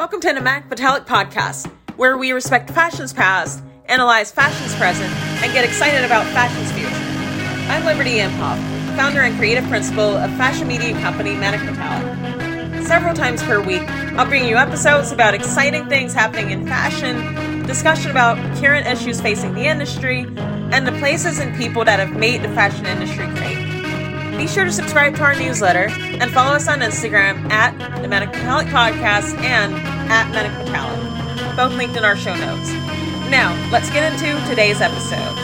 Welcome to the Manic Metallic Podcast, where we respect fashion's past, analyze fashion's present, and get excited about fashion's future. I'm Liberty Imhoff, founder and creative principal of fashion media company Manic Metallic. Several times per week, I'll bring you episodes about exciting things happening in fashion, discussion about current issues facing the industry, and the places and people that have made the fashion industry great. Be sure to subscribe to our newsletter and follow us on Instagram at the Manic Metallic Podcast and at Manic Metallic, both linked in our show notes. Now, let's get into today's episode.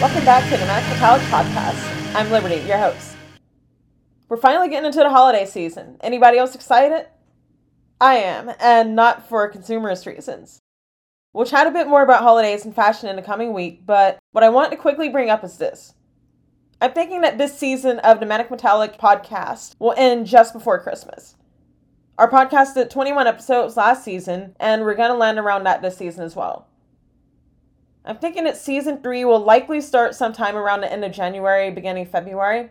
Welcome back to the Manic Metallic Podcast. I'm Liberty, your host. We're finally getting into the holiday season. Anybody else excited? I am, and not for consumerist reasons. We'll chat a bit more about holidays and fashion in the coming week, but what I want to quickly bring up is this. I'm thinking that this season of the Manic Metallic podcast will end just before Christmas. Our podcast did 21 episodes last season, and we're going to land around that this season as well. I'm thinking that season three will likely start sometime around the end of January, beginning February.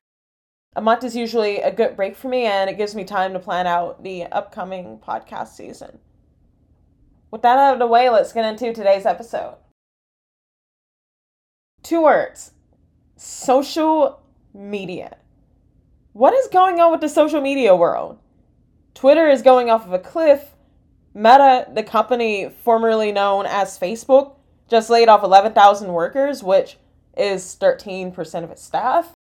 A month is usually a good break for me, and it gives me time to plan out the upcoming podcast season. With that out of the way, let's get into today's episode. Two words social media. What is going on with the social media world? Twitter is going off of a cliff. Meta, the company formerly known as Facebook, just laid off 11,000 workers, which is 13% of its staff.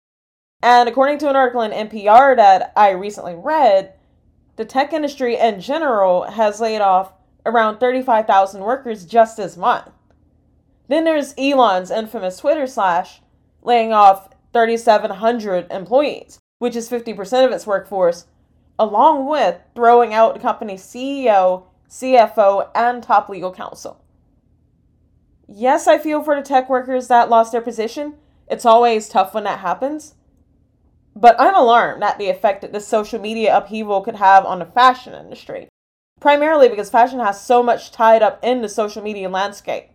And according to an article in NPR that I recently read, the tech industry in general has laid off around 35,000 workers just this month. Then there's Elon's infamous Twitter slash, laying off 3,700 employees, which is 50% of its workforce, along with throwing out the company's CEO, CFO, and top legal counsel. Yes, I feel for the tech workers that lost their position. It's always tough when that happens. But I'm alarmed at the effect that this social media upheaval could have on the fashion industry, primarily because fashion has so much tied up in the social media landscape.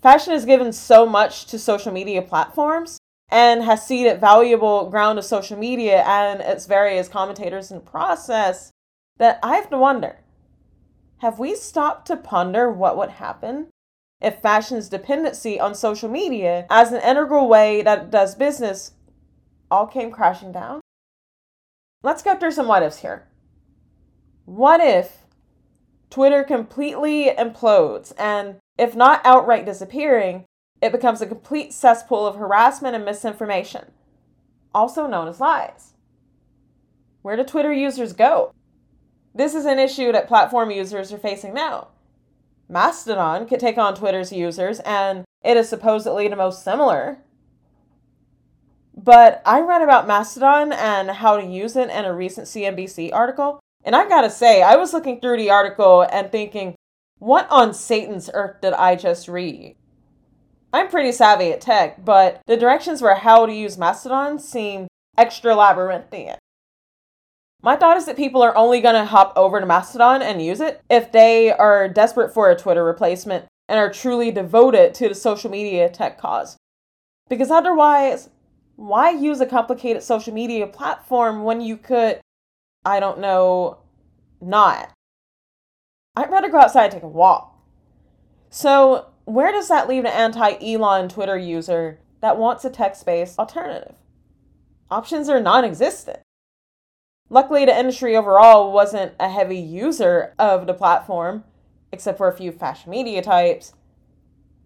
Fashion has given so much to social media platforms and has ceded valuable ground to social media and its various commentators in the process that I have to wonder have we stopped to ponder what would happen if fashion's dependency on social media as an integral way that does business all came crashing down? Let's go through some what ifs here. What if Twitter completely implodes and if not outright disappearing, it becomes a complete cesspool of harassment and misinformation, also known as lies. Where do Twitter users go? This is an issue that platform users are facing now. Mastodon could take on Twitter's users, and it is supposedly the most similar. But I read about Mastodon and how to use it in a recent CNBC article, and I gotta say, I was looking through the article and thinking, what on Satan's earth did I just read? I'm pretty savvy at tech, but the directions for how to use Mastodon seem extra labyrinthian. My thought is that people are only going to hop over to Mastodon and use it if they are desperate for a Twitter replacement and are truly devoted to the social media tech cause. Because otherwise, why use a complicated social media platform when you could, I don't know, not? I'd rather go outside and take a walk. So, where does that leave an anti Elon Twitter user that wants a text based alternative? Options are non existent. Luckily, the industry overall wasn't a heavy user of the platform, except for a few fashion media types.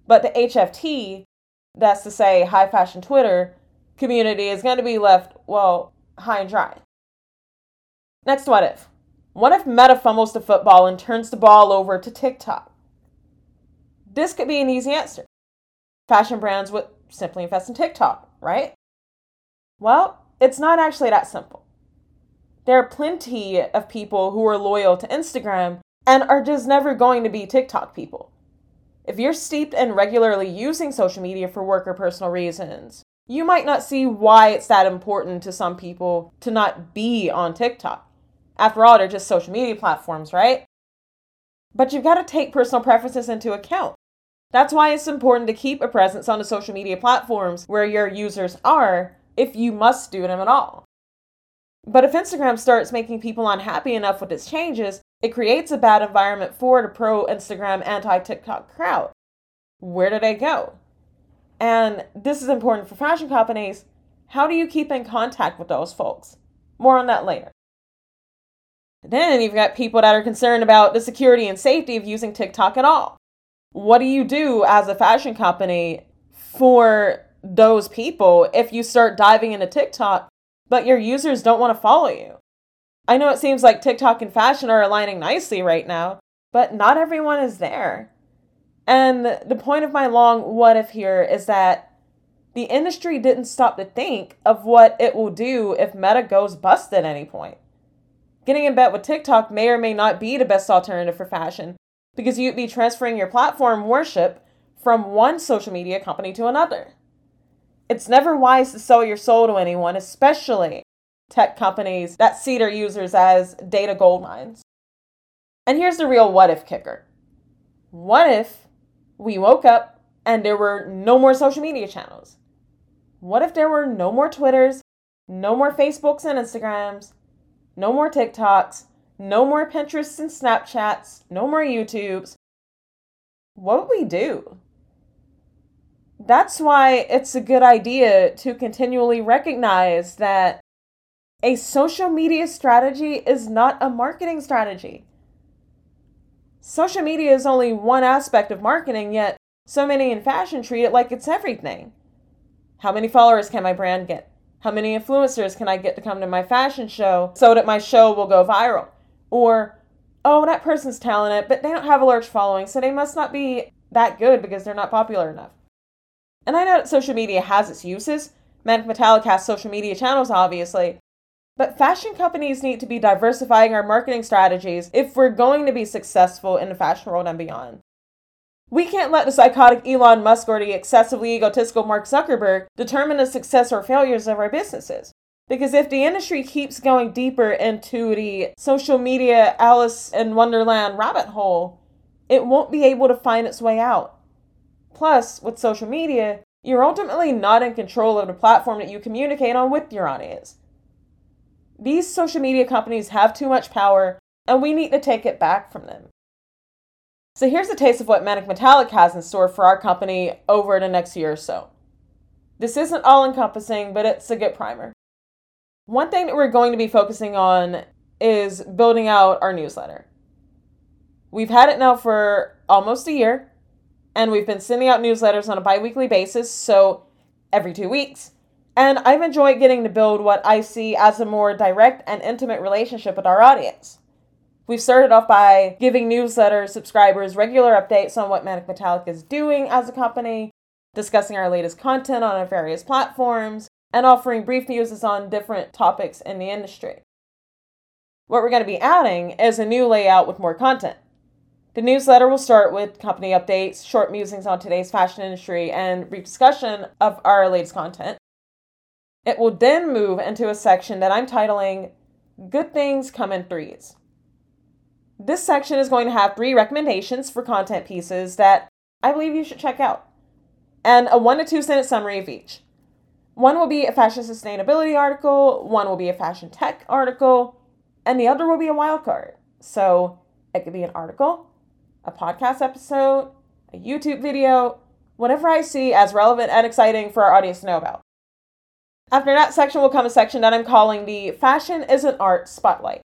But the HFT, that's to say, high fashion Twitter, community is going to be left, well, high and dry. Next, what if? What if Meta fumbles the football and turns the ball over to TikTok? This could be an easy answer. Fashion brands would simply invest in TikTok, right? Well, it's not actually that simple. There are plenty of people who are loyal to Instagram and are just never going to be TikTok people. If you're steeped in regularly using social media for work or personal reasons, you might not see why it's that important to some people to not be on TikTok. After all, they're just social media platforms, right? But you've got to take personal preferences into account. That's why it's important to keep a presence on the social media platforms where your users are, if you must do them at all. But if Instagram starts making people unhappy enough with its changes, It creates a bad environment for the pro Instagram, anti TikTok crowd. Where do they go? And this is important for fashion companies. How do you keep in contact with those folks? More on that later. Then you've got people that are concerned about the security and safety of using TikTok at all. What do you do as a fashion company for those people if you start diving into TikTok, but your users don't want to follow you? I know it seems like TikTok and fashion are aligning nicely right now, but not everyone is there. And the point of my long what if here is that the industry didn't stop to think of what it will do if Meta goes bust at any point. Getting in bed with TikTok may or may not be the best alternative for fashion because you'd be transferring your platform worship from one social media company to another. It's never wise to sell your soul to anyone, especially tech companies that see their users as data gold mines. And here's the real what if kicker what if we woke up and there were no more social media channels? What if there were no more Twitters, no more Facebooks and Instagrams, no more TikToks, no more Pinterests and Snapchats, no more YouTubes? What would we do? That's why it's a good idea to continually recognize that a social media strategy is not a marketing strategy. Social media is only one aspect of marketing, yet so many in fashion treat it like it's everything. How many followers can my brand get? How many influencers can I get to come to my fashion show so that my show will go viral? Or, oh, that person's talented, but they don't have a large following, so they must not be that good because they're not popular enough. And I know that social media has its uses. Manic Metallic has social media channels, obviously, but fashion companies need to be diversifying our marketing strategies if we're going to be successful in the fashion world and beyond. We can't let the psychotic Elon Musk or the excessively egotistical Mark Zuckerberg determine the success or failures of our businesses. Because if the industry keeps going deeper into the social media Alice in Wonderland rabbit hole, it won't be able to find its way out. Plus, with social media, you're ultimately not in control of the platform that you communicate on with your audience. These social media companies have too much power, and we need to take it back from them. So here's a taste of what Manic Metallic has in store for our company over the next year or so. This isn't all encompassing, but it's a good primer. One thing that we're going to be focusing on is building out our newsletter. We've had it now for almost a year, and we've been sending out newsletters on a bi weekly basis, so every two weeks. And I've enjoyed getting to build what I see as a more direct and intimate relationship with our audience. We've started off by giving newsletter subscribers regular updates on what Manic Metallic is doing as a company, discussing our latest content on our various platforms, and offering brief news on different topics in the industry. What we're going to be adding is a new layout with more content. The newsletter will start with company updates, short musings on today's fashion industry, and brief discussion of our latest content. It will then move into a section that I'm titling Good Things Come in Threes. This section is going to have three recommendations for content pieces that I believe you should check out, and a one to two sentence summary of each. One will be a fashion sustainability article, one will be a fashion tech article, and the other will be a wild card. So it could be an article, a podcast episode, a YouTube video, whatever I see as relevant and exciting for our audience to know about. After that section will come a section that I'm calling the Fashion is an Art Spotlight.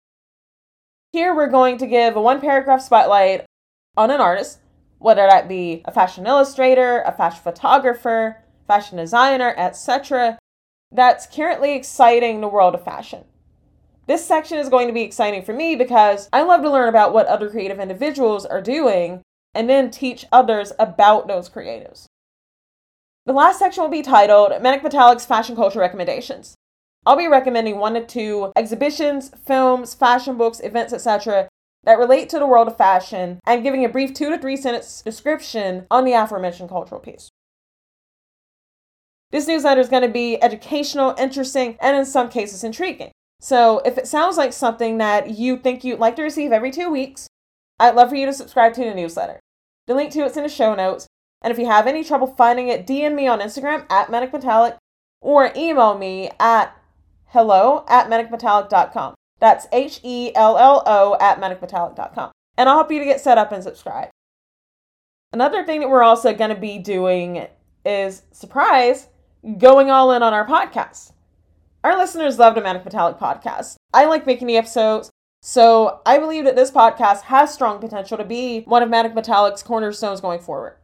Here we're going to give a one paragraph spotlight on an artist, whether that be a fashion illustrator, a fashion photographer, fashion designer, etc., that's currently exciting the world of fashion. This section is going to be exciting for me because I love to learn about what other creative individuals are doing and then teach others about those creatives. The last section will be titled Manic Metallic's Fashion Culture Recommendations. I'll be recommending one to two exhibitions, films, fashion books, events, etc. that relate to the world of fashion and giving a brief two to three sentence description on the aforementioned cultural piece. This newsletter is going to be educational, interesting, and in some cases intriguing. So if it sounds like something that you think you'd like to receive every two weeks, I'd love for you to subscribe to the newsletter. The link to it's in the show notes, and if you have any trouble finding it, DM me on Instagram at manicmetallic or email me at hello at manicmetallic.com. That's H E L L O at manicmetallic.com. And I'll help you to get set up and subscribe. Another thing that we're also going to be doing is, surprise, going all in on our podcast. Our listeners love the Manic Metallic podcast. I like making the episodes, so I believe that this podcast has strong potential to be one of Manic Metallic's cornerstones going forward.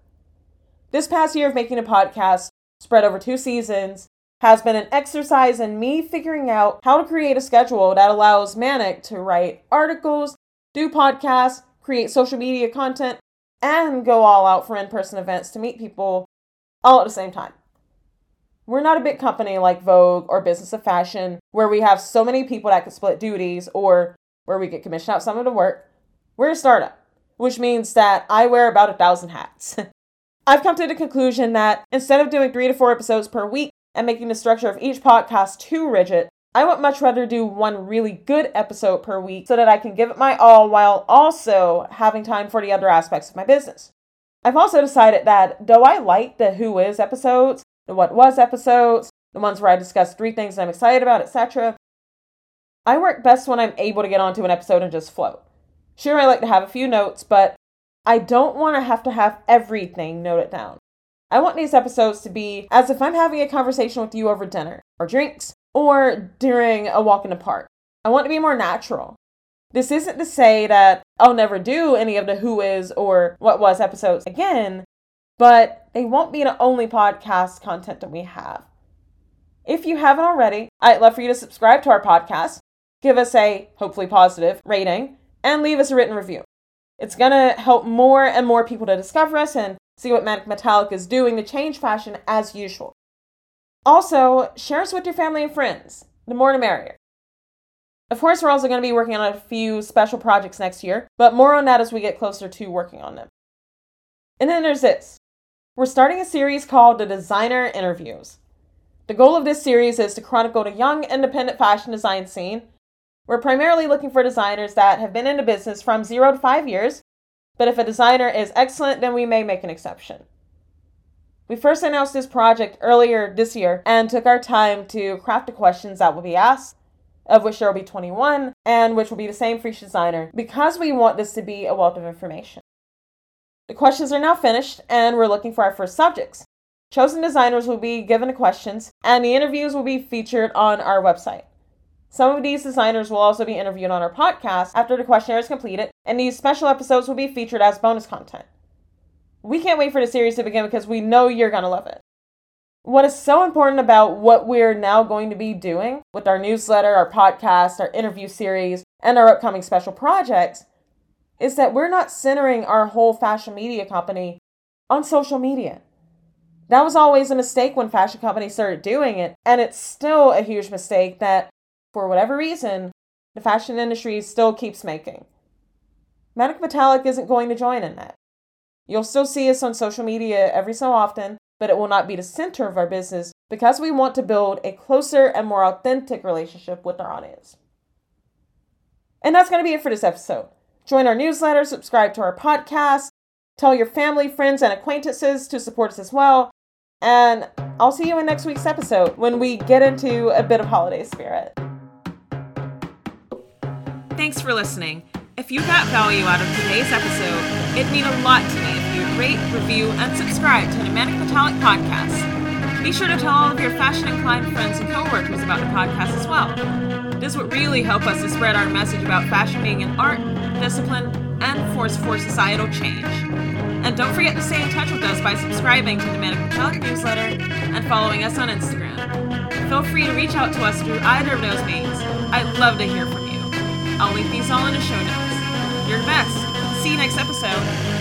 This past year of making a podcast, spread over two seasons, has been an exercise in me figuring out how to create a schedule that allows Manic to write articles, do podcasts, create social media content, and go all out for in person events to meet people all at the same time. We're not a big company like Vogue or Business of Fashion where we have so many people that can split duties or where we get commissioned out some of the work. We're a startup, which means that I wear about a thousand hats. I've come to the conclusion that instead of doing three to four episodes per week and making the structure of each podcast too rigid, I would much rather do one really good episode per week so that I can give it my all while also having time for the other aspects of my business. I've also decided that though I like the Who Is episodes, the What Was episodes, the ones where I discuss three things I'm excited about, etc., I work best when I'm able to get onto an episode and just float. Sure, I like to have a few notes, but I don't want to have to have everything noted down. I want these episodes to be as if I'm having a conversation with you over dinner, or drinks, or during a walk in the park. I want to be more natural. This isn't to say that I'll never do any of the Who Is or What Was episodes again, but they won't be the only podcast content that we have. If you haven't already, I'd love for you to subscribe to our podcast, give us a hopefully positive rating, and leave us a written review. It's going to help more and more people to discover us and see what Manic Metallic is doing to change fashion as usual. Also, share us with your family and friends. The more the merrier. Of course, we're also going to be working on a few special projects next year, but more on that as we get closer to working on them. And then there's this we're starting a series called The Designer Interviews. The goal of this series is to chronicle the young independent fashion design scene. We're primarily looking for designers that have been in the business from zero to five years, but if a designer is excellent, then we may make an exception. We first announced this project earlier this year and took our time to craft the questions that will be asked, of which there will be 21, and which will be the same for each designer, because we want this to be a wealth of information. The questions are now finished, and we're looking for our first subjects. Chosen designers will be given the questions, and the interviews will be featured on our website. Some of these designers will also be interviewed on our podcast after the questionnaire is completed, and these special episodes will be featured as bonus content. We can't wait for the series to begin because we know you're going to love it. What is so important about what we're now going to be doing with our newsletter, our podcast, our interview series, and our upcoming special projects is that we're not centering our whole fashion media company on social media. That was always a mistake when fashion companies started doing it, and it's still a huge mistake that, for whatever reason, the fashion industry still keeps making. Manic Metallic isn't going to join in that. You'll still see us on social media every so often, but it will not be the center of our business because we want to build a closer and more authentic relationship with our audience. And that's going to be it for this episode. Join our newsletter, subscribe to our podcast, tell your family, friends, and acquaintances to support us as well. And I'll see you in next week's episode when we get into a bit of holiday spirit. Thanks for listening. If you got value out of today's episode, it'd mean a lot to me if you'd rate, review, and subscribe to the Manic Metallic Podcast. Be sure to tell all of your fashion inclined friends and coworkers about the podcast as well. This would really help us to spread our message about fashion being an art, discipline, and force for societal change. And don't forget to stay in touch with us by subscribing to the Manic Metallic newsletter and following us on Instagram. Feel free to reach out to us through either of those means. I'd love to hear from you. I'll link these all in the show notes. You're the best. See you next episode.